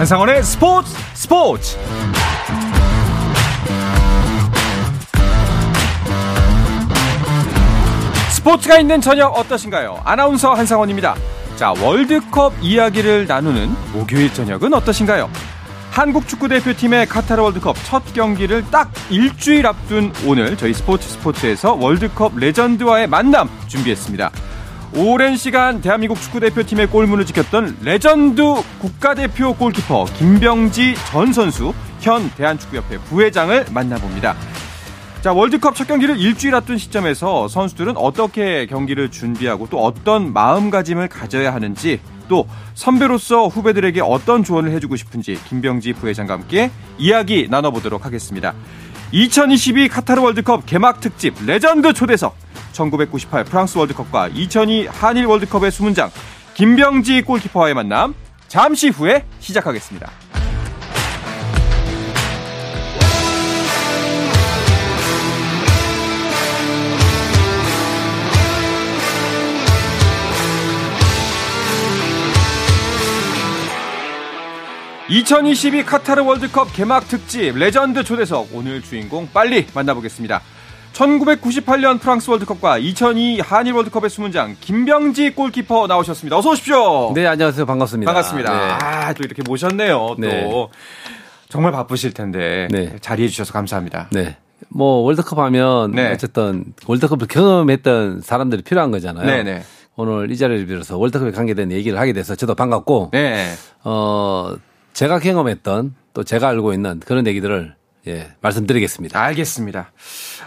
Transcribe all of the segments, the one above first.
한상원의 스포츠 스포츠 스포츠가 있는 저녁 어떠신가요? 아나운서 한상원입니다. 자, 월드컵 이야기를 나누는 목요일 저녁은 어떠신가요? 한국 축구 대표팀의 카타르 월드컵 첫 경기를 딱 일주일 앞둔 오늘 저희 스포츠 스포츠에서 월드컵 legend와의 만남 준비했습니다. 오랜 시간 대한민국 축구대표팀의 골문을 지켰던 레전드 국가대표 골키퍼 김병지 전 선수 현 대한축구협회 부회장을 만나봅니다. 자, 월드컵 첫 경기를 일주일 앞둔 시점에서 선수들은 어떻게 경기를 준비하고 또 어떤 마음가짐을 가져야 하는지 또 선배로서 후배들에게 어떤 조언을 해주고 싶은지 김병지 부회장과 함께 이야기 나눠보도록 하겠습니다. 2022 카타르 월드컵 개막 특집 레전드 초대석 1998 프랑스 월드컵과 2002 한일 월드컵의 수문장 김병지 골키퍼와의 만남 잠시 후에 시작하겠습니다. 2022 카타르 월드컵 개막 특집 레전드 초대석 오늘 주인공 빨리 만나보겠습니다. 1998년 프랑스 월드컵과 2002 한일 월드컵의 수문장 김병지 골키퍼 나오셨습니다. 어서 오십시오. 네, 안녕하세요. 반갑습니다. 반갑습니다. 네. 아, 또 이렇게 모셨네요. 또 네. 정말 바쁘실 텐데 네. 자리해 주셔서 감사합니다. 네. 뭐 월드컵 하면 네. 어쨌든 월드컵을 경험했던 사람들이 필요한 거잖아요. 네네. 오늘 이 자리를 빌어서 월드컵에 관계된 얘기를 하게 돼서 저도 반갑고 네. 어 제가 경험했던 또 제가 알고 있는 그런 얘기들을 예, 말씀드리겠습니다. 알겠습니다.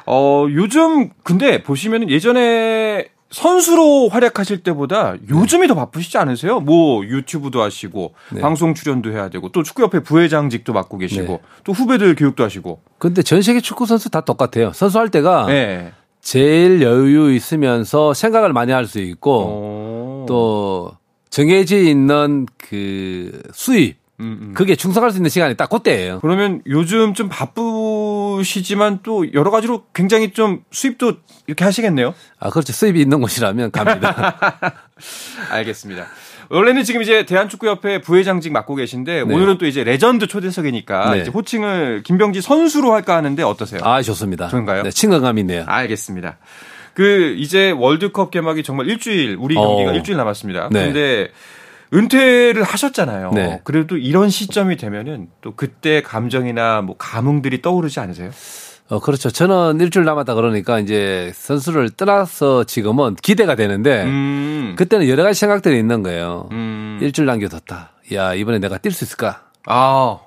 어, 요즘 근데 보시면 예전에 선수로 활약하실 때보다 요즘이 더 바쁘시지 않으세요? 뭐 유튜브도 하시고 네. 방송 출연도 해야 되고 또 축구협회 부회장직도 맡고 계시고 네. 또 후배들 교육도 하시고. 근데 전 세계 축구 선수 다 똑같아요. 선수 할 때가 네. 제일 여유 있으면서 생각을 많이 할 수 있고 어. 또 정해져 있는 그 수입 음, 음. 그게 충성할 수 있는 시간이 딱 그때예요. 그러면 요즘 좀 바쁘시지만 또 여러 가지로 굉장히 좀 수입도 이렇게 하시겠네요. 아, 그렇죠. 수입이 있는 곳이라면 갑니다. 알겠습니다. 원래는 지금 이제 대한축구협회 부회장직 맡고 계신데 네. 오늘은 또 이제 레전드 초대석이니까 네. 이제 호칭을 김병지 선수로 할까 하는데 어떠세요? 아, 좋습니다. 그런가요? 네, 친근감이 있네요. 알겠습니다. 그 이제 월드컵 개막이 정말 일주일 우리 어. 경기가 일주일 남았습니다. 네. 근데 은퇴를 하셨잖아요. 네. 그래도 이런 시점이 되면은 또 그때 감정이나 뭐 감흥들이 떠오르지 않으세요? 어, 그렇죠. 저는 일주일 남았다 그러니까 이제 선수를 떠나서 지금은 기대가 되는데 음. 그때는 여러 가지 생각들이 있는 거예요. 음. 일주일 남겨뒀다. 야, 이번에 내가 뛸 수 있을까? 아.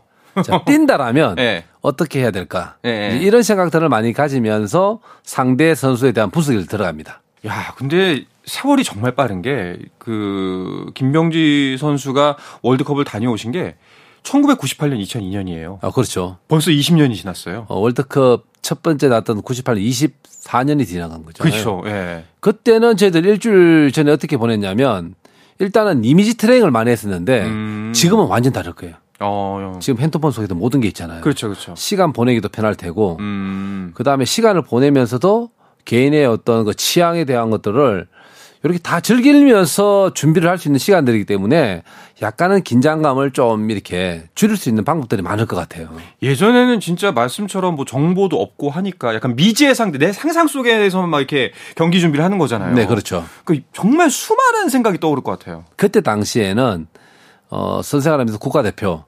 자, 뛴다라면 네. 어떻게 해야 될까? 네. 이런 생각들을 많이 가지면서 상대 선수에 대한 분석이 들어갑니다. 야, 근데 세월이 정말 빠른 게 그 김병지 선수가 월드컵을 다녀오신 게 1998년 2002년이에요. 아, 그렇죠. 벌써 20년이 지났어요. 어, 월드컵 첫 번째 났던 98년 24년이 지나간 거죠. 그렇죠. 예. 그때는 저희들 일주일 전에 어떻게 보냈냐면 일단은 이미지 트레이닝을 많이 했었는데 음. 지금은 완전 다를 거예요. 어, 어. 지금 핸드폰 속에도 모든 게 있잖아요. 그렇죠, 그렇죠. 시간 보내기도 편할 테고 음. 그 다음에 시간을 보내면서도 개인의 어떤 그 취향에 대한 것들을 이렇게 다 즐기면서 준비를 할 수 있는 시간들이기 때문에 약간은 긴장감을 좀 이렇게 줄일 수 있는 방법들이 많을 것 같아요. 예전에는 진짜 말씀처럼 뭐 정보도 없고 하니까 약간 미지의 상대, 내 상상 속에서만 막 이렇게 경기 준비를 하는 거잖아요. 네, 그렇죠. 그 정말 수많은 생각이 떠오를 것 같아요. 그때 당시에는 어, 선생활하면서 국가대표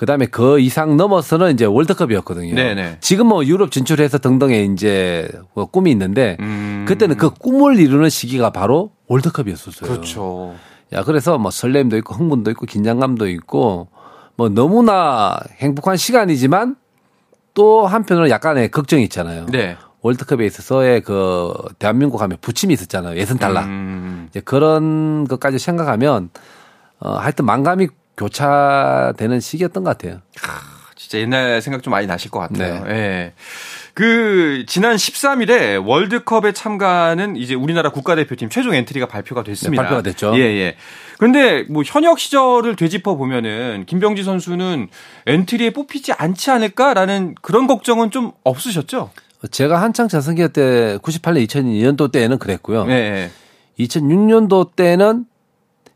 그다음에 그 이상 넘어서는 이제 월드컵이었거든요. 네네. 지금 뭐 유럽 진출해서 등등의 이제 뭐 꿈이 있는데 음. 그때는 그 꿈을 이루는 시기가 바로 월드컵이었었어요. 그렇죠. 야, 그래서 뭐 설렘도 있고 흥분도 있고 긴장감도 있고 뭐 너무나 행복한 시간이지만 또 한편으로는 약간의 걱정이 있잖아요. 네. 월드컵에 있어서의 그 대한민국 하면 부침이 있었잖아요. 예선 탈락. 음. 이제 그런 것까지 생각하면 어 하여튼 만감이 교차되는 시기였던 것 같아요. 진짜 옛날 생각 좀 많이 나실 것 같아요. 네. 예. 그 지난 13일에 월드컵에 참가하는 이제 우리나라 국가대표팀 최종 엔트리가 발표가 됐습니다. 네, 발표가 됐죠. 예, 예. 그런데 뭐 현역 시절을 되짚어 보면은 김병지 선수는 엔트리에 뽑히지 않지 않을까라는 그런 걱정은 좀 없으셨죠? 제가 한창 전성기 때 98년 2002년도 때에는 그랬고요. 예. 예. 2006년도 때는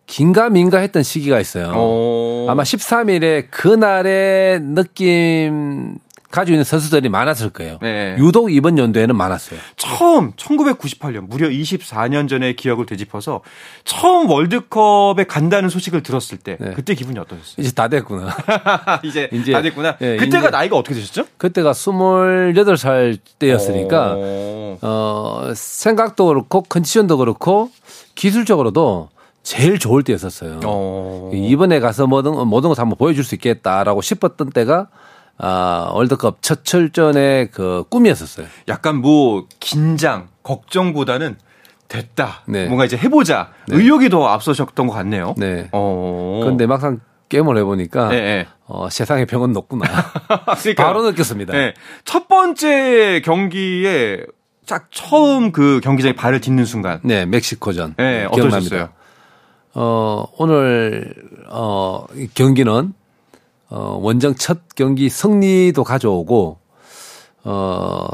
긴가민가 했던 시기가 있어요. 어. 아마 13일에 그날의 느낌 가지고 있는 선수들이 많았을 거예요. 네. 유독 이번 연도에는 많았어요. 처음 1998년 무려 24년 전의 기억을 되짚어서 처음 월드컵에 간다는 소식을 들었을 때 네. 그때 기분이 어떠셨어요? 이제 다 됐구나. 이제, 이제- 다 됐구나. 예, 그때가 이제- 나이가 어떻게 되셨죠? 그때가 28살 때였으니까 어. 어, 생각도 그렇고 컨디션도 그렇고 기술적으로도 제일 좋을 때였었어요. 어. 이번에 가서 모든 모든 것을 한번 보여줄 수 있겠다라고 싶었던 때가 아, 월드컵 첫 출전의 그 꿈이었었어요. 약간 뭐 긴장, 걱정보다는 됐다. 네. 뭔가 이제 해보자. 의욕이 더 앞서셨던 것 같네요. 네. 어. 그런데 막상 게임을 해보니까 네, 네. 어, 세상의 병은 높구나. 바로 느꼈습니다. 네. 첫 번째 경기에 딱 처음 그 경기장에 발을 딛는 순간. 네, 멕시코전. 네, 기억납니다. 어떠셨어요? 어, 오늘, 어, 이 경기는, 어, 원정 첫 경기 승리도 가져오고, 어,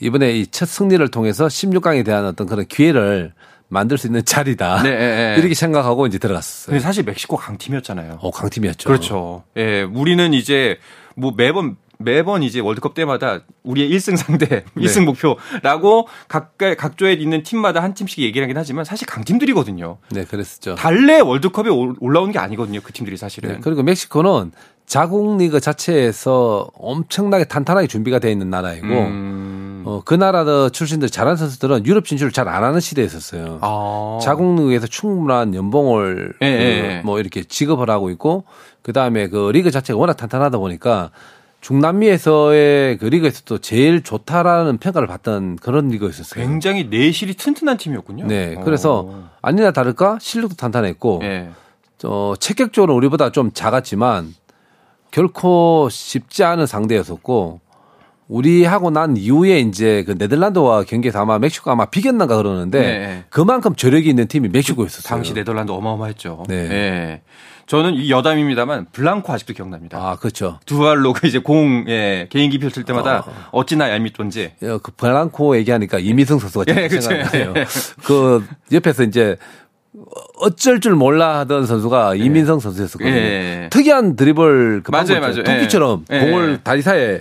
이번에 이 첫 승리를 통해서 16강에 대한 어떤 그런 기회를 만들 수 있는 자리다. 네, 네, 네. 이렇게 생각하고 이제 들어갔었어요. 근데 사실 멕시코 강팀이었잖아요. 어, 강팀이었죠. 그렇죠. 예, 우리는 이제 뭐 매번 매번 이제 월드컵 때마다 우리의 1승 상대, 1승 목표라고 각 각조에 있는 팀마다 한 팀씩 얘기를 하긴 하지만 사실 강팀들이거든요. 네, 그랬었죠. 달래 월드컵에 올- 올라오는 게 아니거든요. 그 팀들이 사실은. 네, 그리고 멕시코는 자국 리그 자체에서 엄청나게 탄탄하게 준비가 되어 있는 나라이고, 음. 어, 그 나라 출신들 잘하는 선수들은 유럽 진출을 잘 안 하는 시대였었어요. 아. 자국 리그에서 충분한 연봉을 예, 그 예. 뭐 이렇게 지급을 하고 있고 그 다음에 그 리그 자체가 워낙 탄탄하다 보니까 중남미에서의 그 리그에서도 제일 좋다라는 평가를 받던 그런 리그였었어요. 굉장히 내실이 튼튼한 팀이었군요. 네, 어. 그래서 아니나 다를까 실력도 탄탄했고 예. 어, 체격적으로 우리보다 좀 작았지만 결코 쉽지 않은 상대였었고 우리하고 난 이후에 이제 그 네덜란드와 경기에서 아마 멕시코가 아마 비겼는가 그러는데 네. 그만큼 저력이 있는 팀이 멕시코였었어요. 당시 네덜란드 어마어마했죠. 네. 예. 저는 이 여담입니다만 블랑코 아직도 기억납니다. 아, 그렇죠. 두알로 그 이제 공 예, 개인기 펼칠 때마다 어. 찌나 얄밉던지 어, 그 블랑코 얘기하니까 이미승 선수가 예. 생각나요. 그 옆에서 이제 어쩔 줄 몰라 하던 선수가 이민성 선수였었거든요. 예. 특이한 드리블 그 맞아요. 맞아요. 토끼처럼 예. 공을 예. 다리 사이에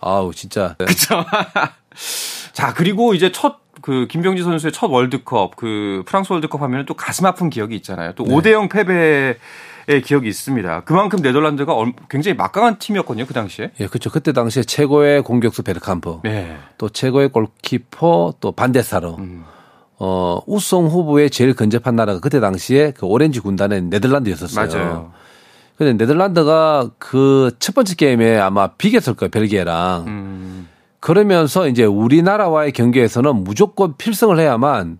아우 진짜 자, 그리고 이제 첫 그 김병지 선수의 첫 월드컵 그 프랑스 월드컵 하면 또 가슴 아픈 기억이 있잖아요. 또 5대 0 패배 의 기억이 있습니다. 그만큼 네덜란드가 얼- 굉장히 막강한 팀이었거든요, 그 당시에. 예, 그렇죠. 그때 당시에 최고의 공격수 베르캄프, 네. 또 최고의 골키퍼, 또 반데사르, 음. 어, 우승 후보에 제일 근접한 나라가 그때 당시에 그 오렌지 군단의 네덜란드였었어요. 맞아요. 근데 네덜란드가 그 첫 번째 게임에 아마 비겼을 거예요, 벨기에랑. 음. 그러면서 이제 우리나라와의 경기에서는 무조건 필승을 해야만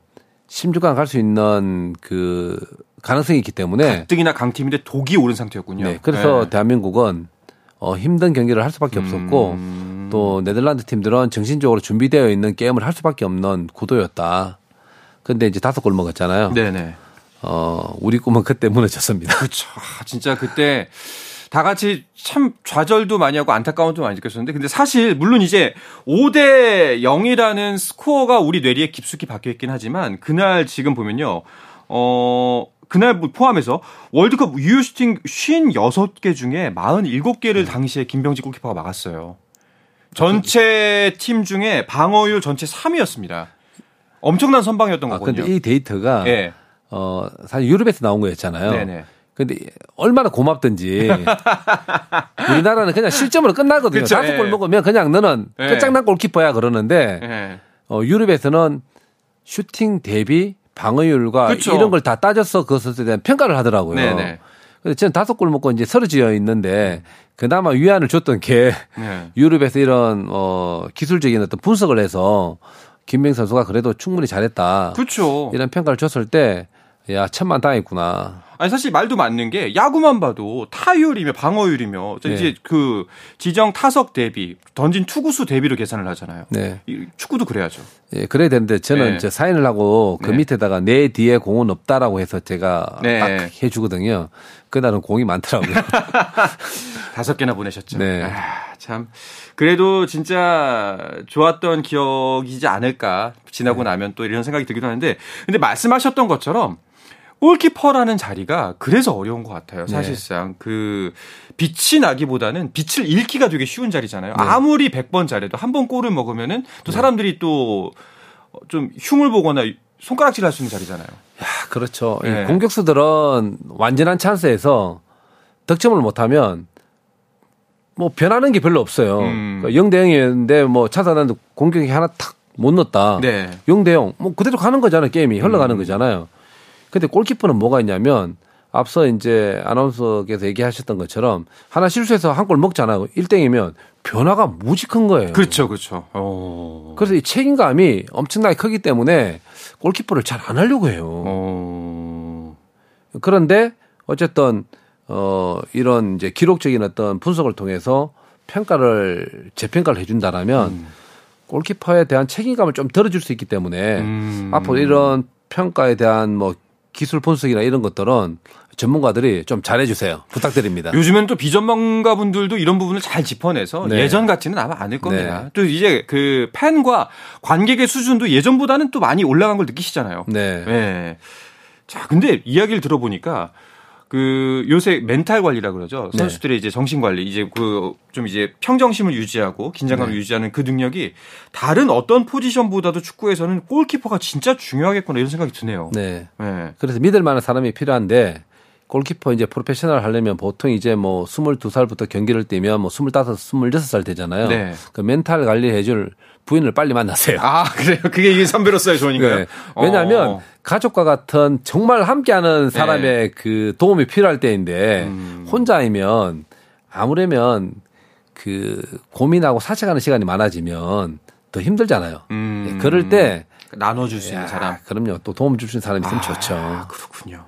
16강 갈 수 있는 그 가능성이 있기 때문에 가뜩이나 강팀인데 독이 오른 상태였군요. 네, 그래서 네. 대한민국은 어, 힘든 경기를 할 수밖에 없었고 음. 또 네덜란드 팀들은 정신적으로 준비되어 있는 게임을 할 수밖에 없는 구도였다. 근데 이제 다섯 골 먹었잖아요. 네네. 어, 우리 꿈은 그때 무너졌습니다. 그렇죠. 아, 진짜 그때 다 같이 참 좌절도 많이 하고 안타까움도 많이 느꼈었는데 근데 사실 물론 이제 5대 0이라는 스코어가 우리 뇌리에 깊숙이 박혀 있긴 하지만 그날 지금 보면요. 어 그날 뭐 포함해서 월드컵 유효 슈팅 56개 중에 47개를 당시에 김병지 골키퍼가 막았어요. 전체 팀 중에 방어율 전체 3위였습니다. 엄청난 선방이었던 아, 거거든요. 근데 이 데이터가 예. 어, 사실 유럽에서 나온 거였잖아요. 네네. 근데 얼마나 고맙든지 우리나라는 그냥 실점으로 끝나거든요. 그쵸, 다섯 골 예. 먹으면 그냥 너는 예. 끝장난 골키퍼야 그러는데 예. 어, 유럽에서는 슈팅 대비 방어율과 그쵸. 이런 걸 다 따져서 그 선수에 대한 평가를 하더라고요. 네네. 근데 저는 다섯 골 먹고 이제 쓰러져 있는데 그나마 위안을 줬던 게 네. 유럽에서 이런 어 기술적인 어떤 분석을 해서 김명 선수가 그래도 충분히 잘했다. 그렇죠. 이런 평가를 줬을 때 야, 천만 다행이구나. 아니 사실 말도 맞는 게 야구만 봐도 타율이며 방어율이며 네. 이제 그 지정 타석 대비 던진 투구수 대비로 계산을 하잖아요. 네. 이 축구도 그래야죠. 예, 그래야 되는데 저는 네. 이제 사인을 하고 그 네. 밑에다가 내 뒤에 공은 없다라고 해서 제가 네. 딱 해주거든요. 그날은 공이 많더라고요. 다섯 개나 보내셨죠. 네. 아, 참 그래도 진짜 좋았던 기억이지 않을까. 지나고 나면 또 이런 생각이 들기도 하는데 근데 말씀하셨던 것처럼 골키퍼라는 자리가 그래서 어려운 것 같아요. 사실상 네. 그 빛이 나기보다는 빛을 잃기가 되게 쉬운 자리잖아요. 네. 아무리 100번 잘해도 한 번 골을 먹으면은 또 네. 사람들이 또 좀 흉을 보거나 손가락질 할 수 있는 자리잖아요. 야, 그렇죠. 네. 공격수들은 완전한 찬스에서 득점을 못하면 뭐 변하는 게 별로 없어요. 음. 그러니까 0대 0이었는데 뭐 차단하는데 공격이 하나 탁 못 넣었다. 네. 0대 0. 뭐 그대로 가는 거잖아요. 게임이 흘러가는 음. 거잖아요. 근데 골키퍼는 뭐가 있냐면 앞서 이제 아나운서께서 얘기하셨던 것처럼 하나 실수해서 한 골 먹잖아요. 1땡이면 변화가 무지 큰 거예요. 그렇죠, 그렇죠. 오. 그래서 이 책임감이 엄청나게 크기 때문에 골키퍼를 잘 안 하려고 해요. 오. 그런데 어쨌든 어 이런 이제 기록적인 어떤 분석을 통해서 평가를 재평가를 해준다라면 음. 골키퍼에 대한 책임감을 좀 덜어줄 수 있기 때문에 음. 앞으로 이런 평가에 대한 뭐 기술 분석이나 이런 것들은 전문가들이 좀 잘해주세요. 부탁드립니다. 요즘엔 또 비전문가 분들도 이런 부분을 잘 짚어내서 네. 예전 같지는 아마 않을 겁니다. 네. 또 이제 그 팬과 관객의 수준도 예전보다는 또 많이 올라간 걸 느끼시잖아요. 네. 네. 자, 근데 이야기를 들어보니까 그 요새 멘탈 관리라 그러죠. 네. 선수들의 네. 이제 정신 관리, 이제 그 좀 이제 평정심을 유지하고 긴장감을 네. 유지하는 그 능력이 다른 어떤 포지션보다도 축구에서는 골키퍼가 진짜 중요하겠구나 이런 생각이 드네요. 네. 네. 그래서 믿을 만한 사람이 필요한데 골키퍼 이제 프로페셔널 하려면 보통 이제 뭐 22살부터 경기를 뛰면 뭐 25, 26살 되잖아요. 네. 그 멘탈 관리해 줄 부인을 빨리 만나세요. 아, 그래요? 그게 이게 선배로서의 조언인가요? 네. 왜냐하면 어. 가족과 같은 정말 함께하는 사람의 네. 그 도움이 필요할 때인데 음. 혼자이면 아무래면 그 고민하고 사색하는 시간이 많아지면 더 힘들잖아요. 음. 네. 그럴 때 나눠줄 수 있는 사람. 그럼요. 또 도움 줄 수 있는 사람이 있으면 아, 좋죠. 그렇군요.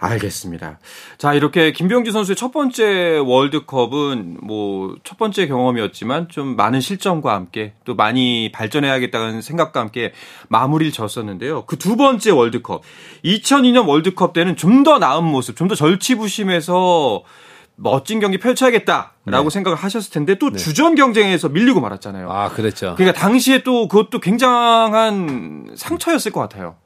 알겠습니다. 자, 이렇게 김병지 선수의 첫 번째 월드컵은 뭐 첫 번째 경험이었지만 좀 많은 실점과 함께 또 많이 발전해야겠다는 생각과 함께 마무리를 졌었는데요. 그 두 번째 월드컵 2002년 월드컵 때는 좀 더 나은 모습, 좀 더 절치부심해서 멋진 경기 펼쳐야겠다라고 네. 생각을 하셨을 텐데 또 네. 주전 경쟁에서 밀리고 말았잖아요. 아, 그랬죠. 그러니까 당시에 또 그것도 굉장한 상처였을 것 같아요.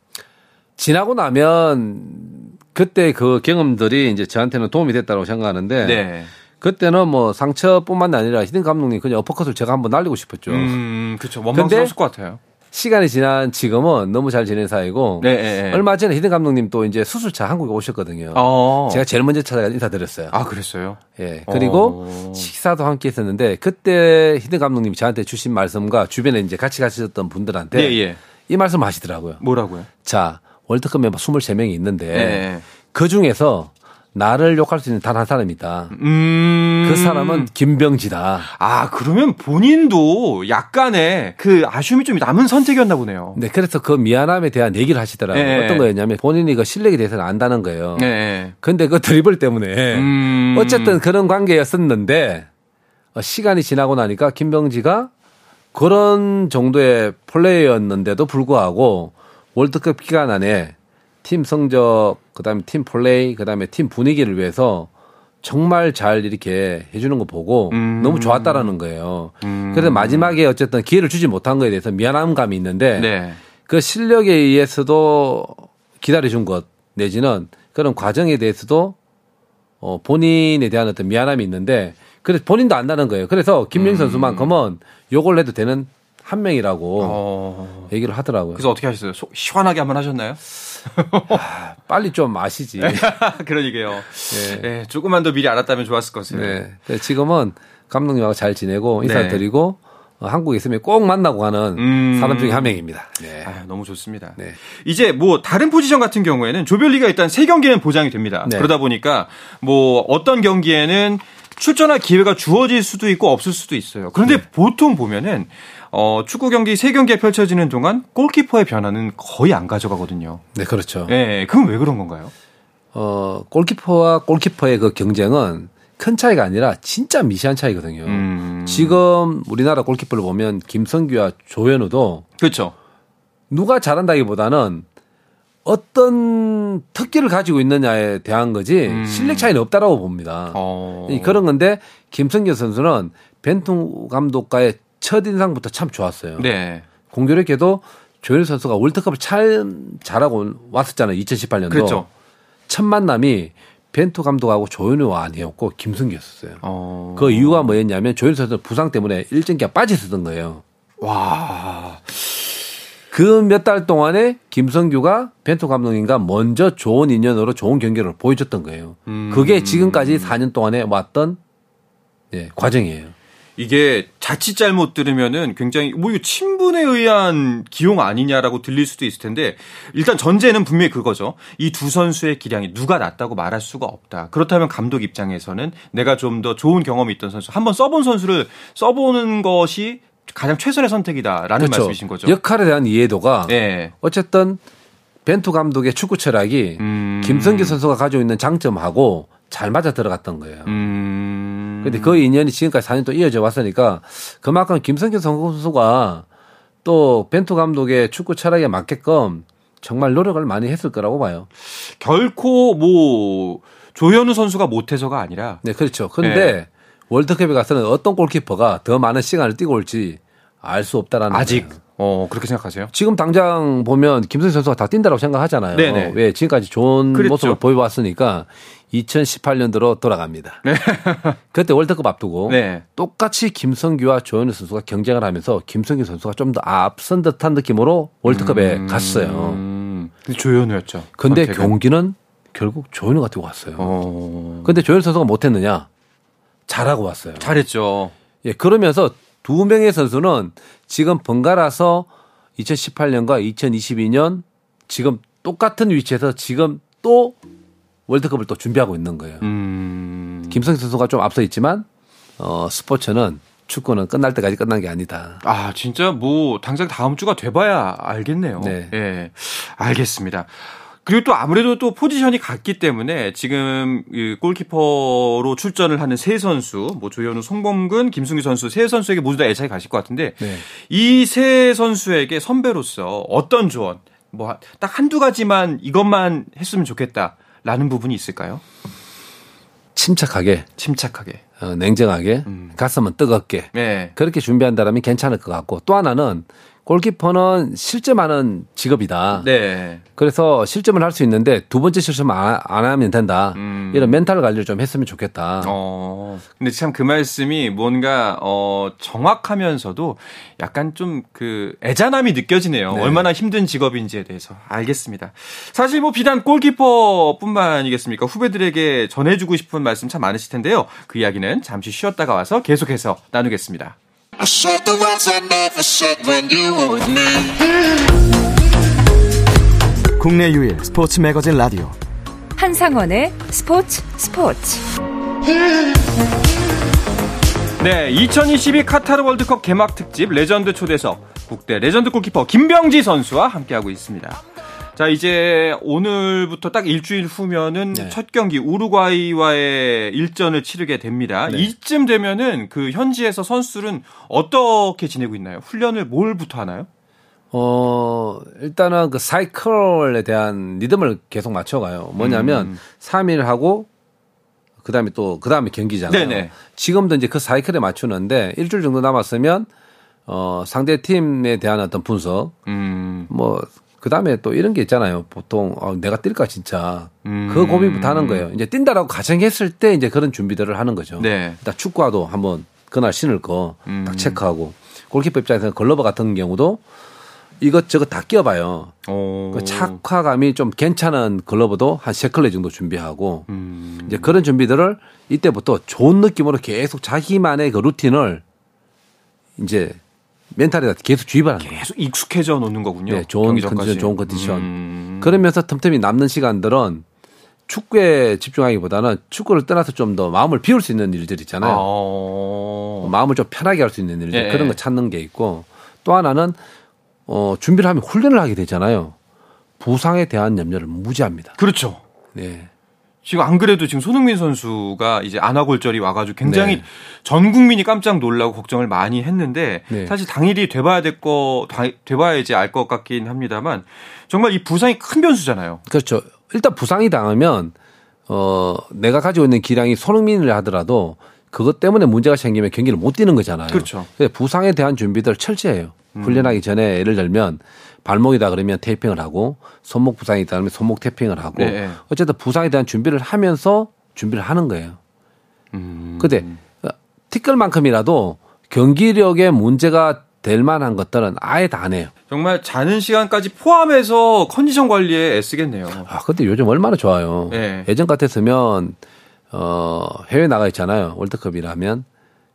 지나고 나면 그때 그 경험들이 이제 저한테는 도움이 됐다고 생각하는데 네. 그때는 뭐 상처뿐만 아니라 히든 감독님 그냥 어퍼컷을 제가 한번 날리고 싶었죠. 음, 그렇죠. 원망스러웠을 것 같아요. 시간이 지난 지금은 너무 잘 지낸 사이고 네, 네, 네. 얼마 전에 히딩크 감독님 또 이제 수술차 한국에 오셨거든요. 어. 제가 제일 먼저 찾아가 인사드렸어요. 아 그랬어요? 예. 그리고 어. 식사도 함께 했었는데 그때 히딩크 감독님이 저한테 주신 말씀과 주변에 이제 같이 가셨던 분들한테 네, 예. 이 말씀 하시더라고요. 뭐라고요? 자 월드컵 멤버 23명이 있는데 네. 그 중에서 나를 욕할 수 있는 단 한 사람이 있다. 음... 그 사람은 김병지다. 아, 그러면 본인도 약간의 그 아쉬움이 좀 남은 선택이었나 보네요. 네, 그래서 그 미안함에 대한 얘기를 하시더라고요. 네. 어떤 거였냐면 본인이 그 실력에 대해서는 안다는 거예요. 네. 근데 그 드리블 때문에 음... 어쨌든 그런 관계였었는데 어, 시간이 지나고 나니까 김병지가 그런 정도의 플레이였는데도 불구하고 월드컵 기간 안에 팀 성적, 그다음에 팀 플레이, 그다음에 팀 분위기를 위해서 정말 잘 이렇게 해주는 거 보고 음. 너무 좋았다라는 거예요. 음. 그래서 마지막에 어쨌든 기회를 주지 못한 거에 대해서 미안함 감이 있는데 네. 그 실력에 의해서도 기다려준 것 내지는 그런 과정에 대해서도 어 본인에 대한 어떤 미안함이 있는데 그래서 본인도 안다는 거예요. 그래서 김민 음. 선수만큼은 요걸 해도 되는 한 명이라고 어. 얘기를 하더라고요. 그래서 어떻게 하셨어요? 속 시원하게 한번 하셨나요? 아, 빨리 좀 아시지. 그러니게요. 네. 네. 조금만 더 미리 알았다면 좋았을 것을. 네. 네. 지금은 감독님하고 잘 지내고 인사드리고 네. 어, 한국에 있으면 꼭 만나고 가는 음. 사람 중에 한 명입니다. 네. 아, 너무 좋습니다. 네. 이제 뭐 다른 포지션 같은 경우에는 조별리가 일단 세 경기는 보장이 됩니다. 네. 그러다 보니까 뭐 어떤 경기에는 출전할 기회가 주어질 수도 있고 없을 수도 있어요. 그런데 네. 보통 보면은 어, 축구 경기 세 경기가 펼쳐지는 동안 골키퍼의 변화는 거의 안 가져가거든요. 네, 그렇죠. 네, 그건 왜 그런 건가요? 어, 골키퍼와 골키퍼의 그 경쟁은 큰 차이가 아니라 진짜 미시한 차이거든요. 음. 지금 우리나라 골키퍼를 보면 김성규와 조현우도 그렇죠. 누가 잘한다기보다는 어떤 특기를 가지고 있느냐에 대한 거지 음. 실력 차이는 없다라고 봅니다. 어. 그런 건데 김성규 선수는 벤투 감독과의 첫 인상부터 참 좋았어요. 네. 공교롭게도 조현우 선수가 월드컵을 참 잘하고 왔었잖아요. 2018년도. 그렇죠. 첫 만남이 벤투 감독하고 조현우가 아니었고 김승기였었어요. 어. 그 이유가 뭐였냐면 조현우 선수 부상 때문에 일정 기간 빠졌었던 거예요. 와. 그 몇 달 동안에 김성규가 벤투 감독님과 먼저 좋은 인연으로 좋은 경기를 보여줬던 거예요. 음. 그게 지금까지 4년 동안에 왔던 예, 과정이에요. 이게 자칫 잘못 들으면은 굉장히 뭐 이거 친분에 의한 기용 아니냐라고 들릴 수도 있을 텐데 일단 전제는 분명히 그거죠. 이 두 선수의 기량이 누가 낫다고 말할 수가 없다. 그렇다면 감독 입장에서는 내가 좀 더 좋은 경험이 있던 선수, 한번 써본 선수를 써보는 것이 가장 최선의 선택이다라는 말씀이신 거죠. 그렇죠. 역할에 대한 이해도가 예. 어쨌든 벤투 감독의 축구 철학이 음. 김성기 선수가 가지고 있는 장점하고 잘 맞아 들어갔던 거예요. 음. 근데 그 인연이 지금까지 4년 또 이어져 왔으니까 그만큼 김성기 선수가 또 벤투 감독의 축구 철학에 맞게끔 정말 노력을 많이 했을 거라고 봐요. 결코 뭐 조현우 선수가 못해서가 아니라 네, 그렇죠. 근데 네. 월드컵에 가서는 어떤 골키퍼가 더 많은 시간을 뛰고 올지 알 수 없다라는 아직 거예요. 어 그렇게 생각하세요? 지금 당장 보면 김성기 선수가 다 뛴다라고 생각하잖아요. 네네. 왜 지금까지 좋은 그랬죠. 모습을 보여왔으니까 2018년도로 돌아갑니다. 그때 월드컵 앞두고 네. 똑같이 김성규와 조현우 선수가 경쟁을 하면서 김성규 선수가 좀 더 앞선 듯한 느낌으로 월드컵에 갔어요. 음. 근데 조현우였죠. 근데 선택은. 경기는 결국 조현우가 뛰고 왔어요. 어. 근데 조현우 선수가 못했느냐? 잘하고 왔어요. 잘했죠. 예, 그러면서 두 명의 선수는 지금 번갈아서 2018년과 2022년 지금 똑같은 위치에서 지금 또 월드컵을 또 준비하고 있는 거예요. 음. 김성희 선수가 좀 앞서 있지만 어, 스포츠는 축구는 끝날 때까지 끝난 게 아니다. 아, 진짜 뭐 당장 다음 주가 돼봐야 알겠네요. 네. 예. 알겠습니다. 그리고 또 아무래도 또 포지션이 같기 때문에 지금 이 골키퍼로 출전을 하는 세 선수, 뭐 조현우, 송범근, 김승규 선수 세 선수에게 모두 다 애착이 가실 것 같은데 네. 이세 선수에게 선배로서 어떤 조언, 뭐 딱 한두 가지만 이것만 했으면 좋겠다 라는 부분이 있을까요? 침착하게, 침착하게. 어, 냉정하게, 음. 가슴은 뜨겁게 네. 그렇게 준비한다면 괜찮을 것 같고 또 하나는 골키퍼는 실점하는 직업이다. 네. 그래서 실점을 할 수 있는데 두 번째 실수만 안, 안 하면 된다. 음. 이런 멘탈 관리를 좀 했으면 좋겠다. 어, 근데 참 그 말씀이 뭔가, 어, 정확하면서도 약간 좀 그 애잔함이 느껴지네요. 네. 얼마나 힘든 직업인지에 대해서. 알겠습니다. 사실 뭐 비단 골키퍼 뿐만 아니겠습니까? 후배들에게 전해주고 싶은 말씀 참 많으실 텐데요. 그 이야기는 잠시 쉬었다가 와서 계속해서 나누겠습니다. I said the words I never said when you were with me. 국내 유일 스포츠 매거진 라디오 한상원의 스포츠 스포츠 네, 2022 카타르 월드컵 개막 특집 레전드 초대석 국대 레전드 골키퍼 김병지 선수와 함께하고 있습니다. 자, 이제 오늘부터 딱 일주일 후면은 네. 첫 경기 우루과이와의 일전을 치르게 됩니다. 네. 이쯤 되면은 그 현지에서 선수들은 어떻게 지내고 있나요? 훈련을 뭐부터 하나요? 어, 일단은 그 사이클에 대한 리듬을 계속 맞춰가요. 뭐냐면 음. 3일 하고 그 다음에 또, 그 다음에 경기잖아요. 네네. 지금도 이제 그 사이클에 맞추는데 일주일 정도 남았으면 어, 상대 팀에 대한 어떤 분석, 음. 뭐, 그 다음에 또 이런 게 있잖아요. 보통, 어, 내가 뛸까 진짜. 음. 그 고민부터 하는 거예요. 이제 뛴다라고 가정했을 때 이제 그런 준비들을 하는 거죠. 네. 일단 축구화도 한번 그날 신을 거딱 음. 체크하고 골키퍼 입장에서는 글러브 같은 경우도 이것저것 다 끼워봐요. 어. 그 착화감이 좀 괜찮은 글러브도 한 세 켤레 정도 준비하고 음. 이제 그런 준비들을 이때부터 좋은 느낌으로 계속 자기만의 그 루틴을 이제 mental에다 계속 주입하는 거예요. 계속 익숙해져 놓는 거군요. 네, 좋은. 컨디션, 좋은 컨디션. 음. 그러면서 틈틈이 남는 시간들은 축구에 집중하기보다는 축구를 떠나서 좀 더 마음을 비울 수 있는 일들 있잖아요. 어. 마음을 좀 편하게 할 수 있는 일들 예, 그런 예. 거 찾는 게 있고 또 하나는 어 준비를 하면 훈련을 하게 되잖아요. 부상에 대한 염려를 무지합니다. 그렇죠. 네. 지금 안 그래도 지금 손흥민 선수가 이제 안아골절이 와가지고 굉장히 네. 전 국민이 깜짝 놀라고 걱정을 많이 했는데 네. 사실 당일이 돼봐야 될 거, 돼봐야지 알것 같긴 합니다만 정말 이 부상이 큰 변수잖아요. 그렇죠. 일단 부상이 당하면 어 내가 가지고 있는 기량이 손흥민을 하더라도 그것 때문에 문제가 생기면 경기를 못 뛰는 거잖아요. 그렇죠. 음. 그래서 부상에 대한 준비들 철저해요. 훈련하기 전에 예를 들면 발목이다 그러면 테이핑을 하고 손목 부상이 있다 그러면 손목 테이핑을 하고 네. 어쨌든 부상에 대한 준비를 하면서 준비를 하는 거예요. 음. 근데 티끌만큼이라도 경기력에 문제가 될 만한 것들은 아예 다 안 해요. 정말 자는 시간까지 포함해서 컨디션 관리에 애쓰겠네요. 아, 근데 요즘 얼마나 좋아요. 네. 예전 같았으면 어, 해외 나가 있잖아요. 월드컵이라면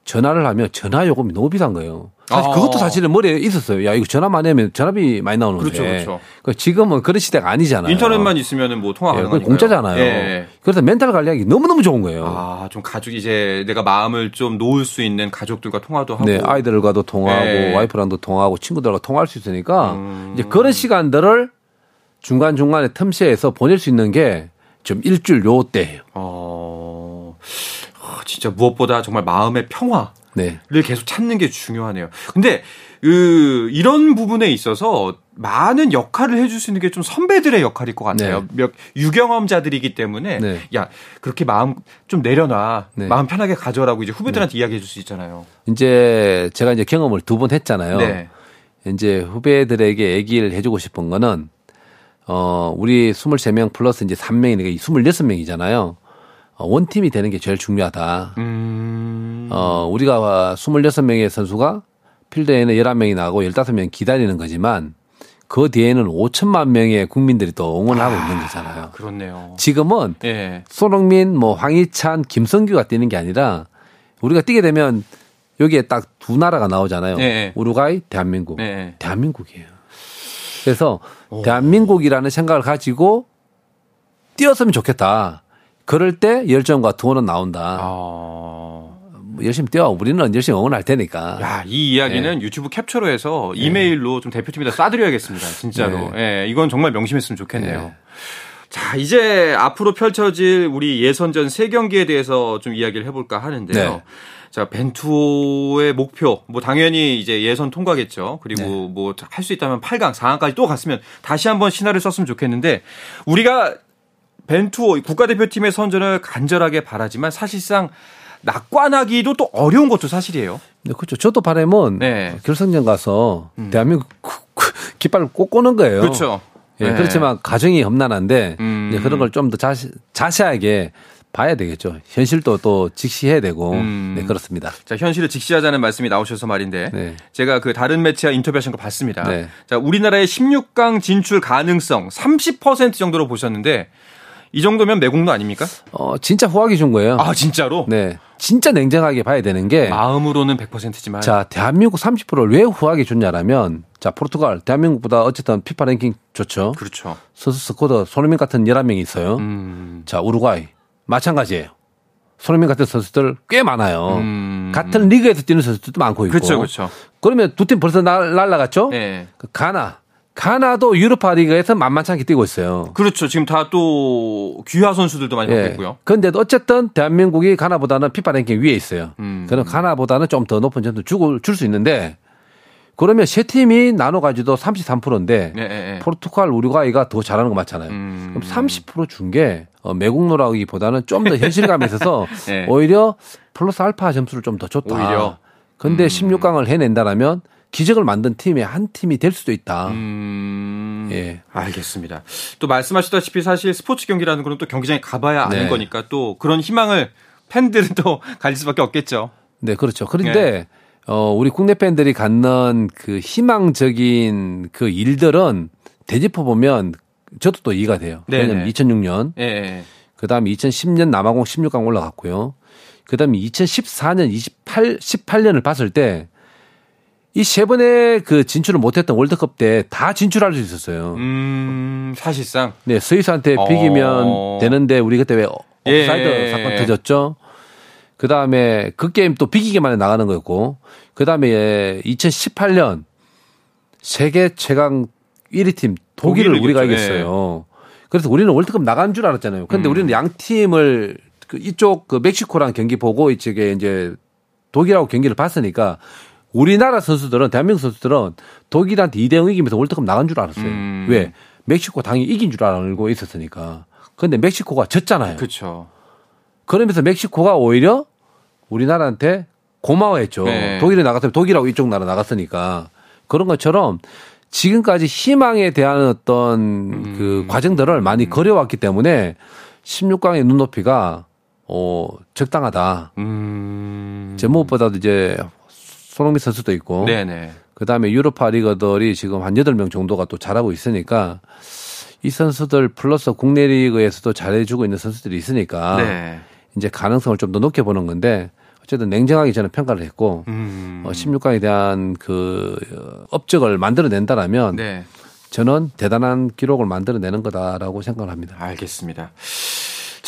전화를 하면 전화 요금이 너무 비싼 거예요. 사실 아. 그것도 사실은 머리에 있었어요. 야, 이거 전화만 하면 전화비 많이 나오는데. 그렇죠, 그렇죠. 그 지금은 그런 시대가 아니잖아요. 인터넷만 있으면은 뭐 통화 예, 가능하니까 그거 공짜잖아요. 예. 그래서 멘탈 관리하기 너무 너무 좋은 거예요. 아, 좀 가족 이제 내가 마음을 좀 놓을 수 있는 가족들과 통화도 하고 네, 아이들과도 통화하고 네. 와이프랑도 통화하고 친구들과 통화할 수 있으니까 음. 이제 그런 시간들을 중간 중간에 틈새에서 보낼 수 있는 게 좀 일주일 요 때예요. 어, 아, 진짜 무엇보다 정말 마음의 평화를 네. 계속 찾는 게 중요하네요. 근데 그 이런 부분에 있어서 많은 역할을 해줄 수 있는 게 좀 선배들의 역할일 것 같아요. 네. 몇 유경험자들이기 때문에 네. 야 그렇게 마음 좀 내려놔, 네. 마음 편하게 가져라고 이제 후배들한테 이야기해줄 수 있잖아요. 이제 제가 이제 경험을 두 번 했잖아요. 네. 이제 후배들에게 얘기를 해주고 싶은 거는 어 우리 23명 플러스 이제 3명이니까 26명이잖아요. 어, 원팀이 되는 게 제일 중요하다. 음, 어 우리가 26명의 선수가 필드에는 11명이 나가고 15명 기다리는 거지만 그 뒤에는 5천만 명의 국민들이 또 응원을 하고 있는 거잖아요. 그렇네요. 지금은 예. 손흥민, 뭐 황희찬, 김성규가 뛰는 게 아니라 우리가 뛰게 되면 여기에 딱 두 나라가 나오잖아요. 네. 우루과이, 대한민국. 네. 대한민국이에요. 그래서 대한민국이라는 생각을 가지고 뛰었으면 좋겠다. 그럴 때 열정과 투혼은 나온다. 아. 뭐 열심히 뛰어. 우리는 열심히 응원할 테니까. 야, 이 이야기는 유튜브 캡처로 해서 이메일로 좀 대표팀에다 쏴드려야겠습니다. 진짜로. 예, 이건 정말 명심했으면 좋겠네요. 네. 자, 이제 앞으로 펼쳐질 우리 예선전 세 경기에 대해서 좀 이야기를 해볼까 하는데요. 네. 자, 벤투호의 목표, 뭐 당연히 이제 예선 통과겠죠. 그리고 네. 뭐할 수 있다면 8강, 4강까지 또 갔으면 다시 한번 신화를 썼으면 좋겠는데 우리가 벤투호 국가대표팀의 선전을 간절하게 바라지만 사실상 낙관하기도 또 어려운 것도 사실이에요. 네, 그렇죠. 저도 바람은 네. 음. 결승전 가서 대한민국 깃발을 꼭 꼬는 거예요. 그렇죠. 예, 네. 그렇지만 가정이 험난한데 음. 그런 걸 좀 더 자세, 자세하게 봐야 되겠죠. 현실도 또 직시해야 되고 음. 네 그렇습니다. 자, 현실을 직시하자는 말씀이 나오셔서 말인데 네. 제가 그 다른 매체와 인터뷰하신 거 봤습니다. 네. 자, 우리나라의 16강 진출 가능성 30% 정도로 보셨는데 이 정도면 매국노 아닙니까? 어 진짜 후하게 준 거예요. 아, 진짜로? 네, 진짜 냉정하게 봐야 되는 게 마음으로는 100%지만 자, 대한민국 30%를 왜 후하게 줬냐라면 자, 포르투갈 대한민국보다 어쨌든 피파 랭킹 좋죠. 그렇죠. 선수 스쿼드 손흥민 같은 11명이 있어요. 음. 자, 우루과이 마찬가지예요. 손흥민 같은 선수들 꽤 많아요. 음. 같은 리그에서 뛰는 선수들도 많고 있고. 그렇죠. 그렇죠. 그러면 두 팀 벌써 날, 날라갔죠? 네. 그 가나. 가나도 유로파 리그에서 만만치 않게 뛰고 있어요. 그렇죠. 지금 다 또 귀화 선수들도 많이 예. 바뀌고요. 그런데도 어쨌든 대한민국이 가나보다는 피파 랭킹 위에 있어요. 음. 그럼 가나보다는 좀 더 높은 점수 주고 줄 수 있는데 그러면 세 팀이 나눠 가지고 33%인데 네, 네, 네. 포르투갈 우루과이가 더 잘하는 거 맞잖아요. 음. 그럼 30%준 게 어, 매국노라기보다는 좀 더 현실감이 있어서 네. 오히려 플러스 알파 점수를 좀 더 줬다. 오히려. 근데 음. 16강을 해낸다라면 기적을 만든 팀의 한 팀이 될 수도 있다. 음. 예. 알겠습니다. 또 말씀하셨다시피 사실 스포츠 경기라는 거는 또 경기장에 가봐야 아는 네. 거니까 또 그런 희망을 팬들은 또 가질 수밖에 없겠죠. 네, 그렇죠. 그런데 어 우리 국내 팬들이 갖는 그 희망적인 그 일들은 대짚어 보면 저도 또 이해가 돼요. 네네. 왜냐면 2006년, 예, 예. 그다음에 2010년 남아공 16강 올라갔고요. 그다음에 2014년, 28 18년을 봤을 때 이 세 번의 그 진출을 못했던 월드컵 때 다 진출할 수 있었어요. 음, 사실상. 네, 스위스한테 어. 비기면 되는데 우리 그때 왜 예. 옵사이드 사건 터졌죠. 그 다음에 그 게임 또 비기기만 해 나가는 거였고, 그 다음에 2018년 세계 최강 1위 팀 독일을 독일을 우리가 이겼죠. 이겼어요. 그래서 우리는 월드컵 나간 줄 알았잖아요. 근데 음. 우리는 양 팀을 그 이쪽 그 멕시코랑 경기 보고 이쪽에 이제 독일하고 경기를 봤으니까 우리나라 선수들은 대한민국 선수들은 독일한테 2대 0 이기면서 월드컵 나간 줄 알았어요. 음. 왜? 멕시코 당연히 이긴 줄 알고 있었으니까. 근데 멕시코가 졌잖아요. 그렇죠. 그러면서 멕시코가 오히려 우리나라한테 고마워했죠. 네. 독일에 나갔으면 독일하고 이쪽 나라 나갔으니까 그런 것처럼 지금까지 희망에 대한 어떤 음. 그 과정들을 많이 거려왔기 때문에 16강의 눈높이가 어 적당하다. 음. 제 무엇보다도 이제 손흥민 선수도 있고 네네. 그 다음에 유로파 리거들이 지금 한 8명 정도가 또 잘하고 있으니까 이 선수들 플러스 국내 리그에서도 잘해주고 있는 선수들이 있으니까 네. 이제 가능성을 좀 더 높게 보는 건데 어쨌든 냉정하게 저는 평가를 했고 음. 어, 16강에 대한 그 어, 업적을 만들어낸다라면 네. 저는 대단한 기록을 만들어내는 거다라고 생각을 합니다. 알겠습니다.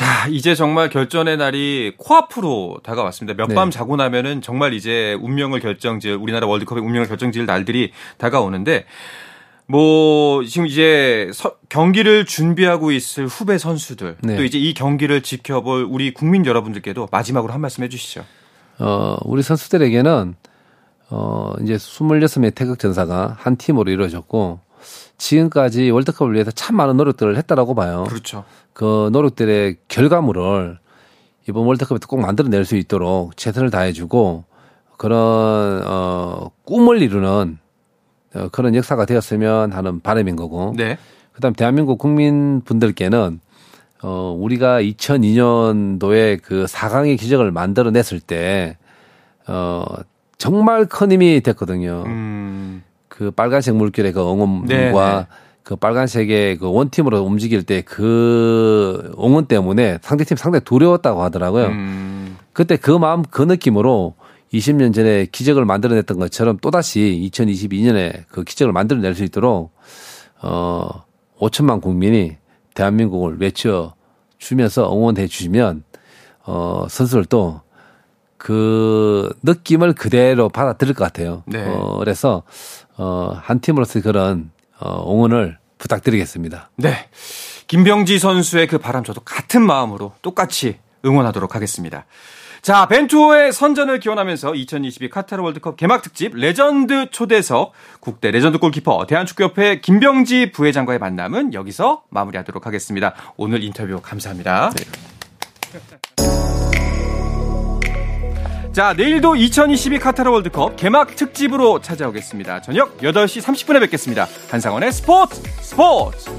자, 이제 정말 결전의 날이 코앞으로 다가왔습니다. 몇 네. 밤 자고 나면은 정말 이제 운명을 결정지을 우리나라 월드컵의 운명을 결정지을 날들이 다가오는데 뭐 지금 이제 서- 경기를 준비하고 있을 후배 선수들 네. 또 이제 이 경기를 지켜볼 우리 국민 여러분들께도 마지막으로 한 말씀 해주시죠. 어, 우리 선수들에게는 어, 이제 26명의 태극 전사가 한 팀으로 이루어졌고 지금까지 월드컵을 위해서 참 많은 노력들을 했다라고 봐요. 그렇죠. 그 노력들의 결과물을 이번 월드컵에도 꼭 만들어낼 수 있도록 최선을 다해주고 그런 어 꿈을 이루는 어, 그런 역사가 되었으면 하는 바람인 거고. 네. 그다음 대한민국 국민분들께는 어 우리가 2002년도에 그 4강의 기적을 만들어냈을 때 어 정말 큰 힘이 됐거든요. 음. 그 빨간색 물결의 그 응원과 네, 네. 그 빨간색의 그 원팀으로 움직일 때 그 응원 때문에 상대팀 상당히 두려웠다고 하더라고요. 음. 그때 그 마음 그 느낌으로 20년 전에 기적을 만들어냈던 것처럼 또다시 2022년에 그 기적을 만들어낼 수 있도록 어 5천만 국민이 대한민국을 외쳐 주면서 응원해 주시면 어 선수들도 그 느낌을 그대로 받아들일 것 같아요. 네. 어 그래서 어 한 팀으로서 그런 어 응원을 부탁드리겠습니다. 네. 김병지 선수의 그 바람 저도 같은 마음으로 똑같이 응원하도록 하겠습니다. 자, 벤투호의 선전을 기원하면서 2022 카타르 월드컵 개막 특집 레전드 초대석 국대 레전드 골키퍼 대한축구협회 김병지 부회장과의 만남은 여기서 마무리하도록 하겠습니다. 오늘 인터뷰 감사합니다. 자, 내일도 2022 카타르 월드컵 개막 특집으로 찾아오겠습니다. 저녁 8시 30분에 뵙겠습니다. 한상원의 스포츠 스포츠!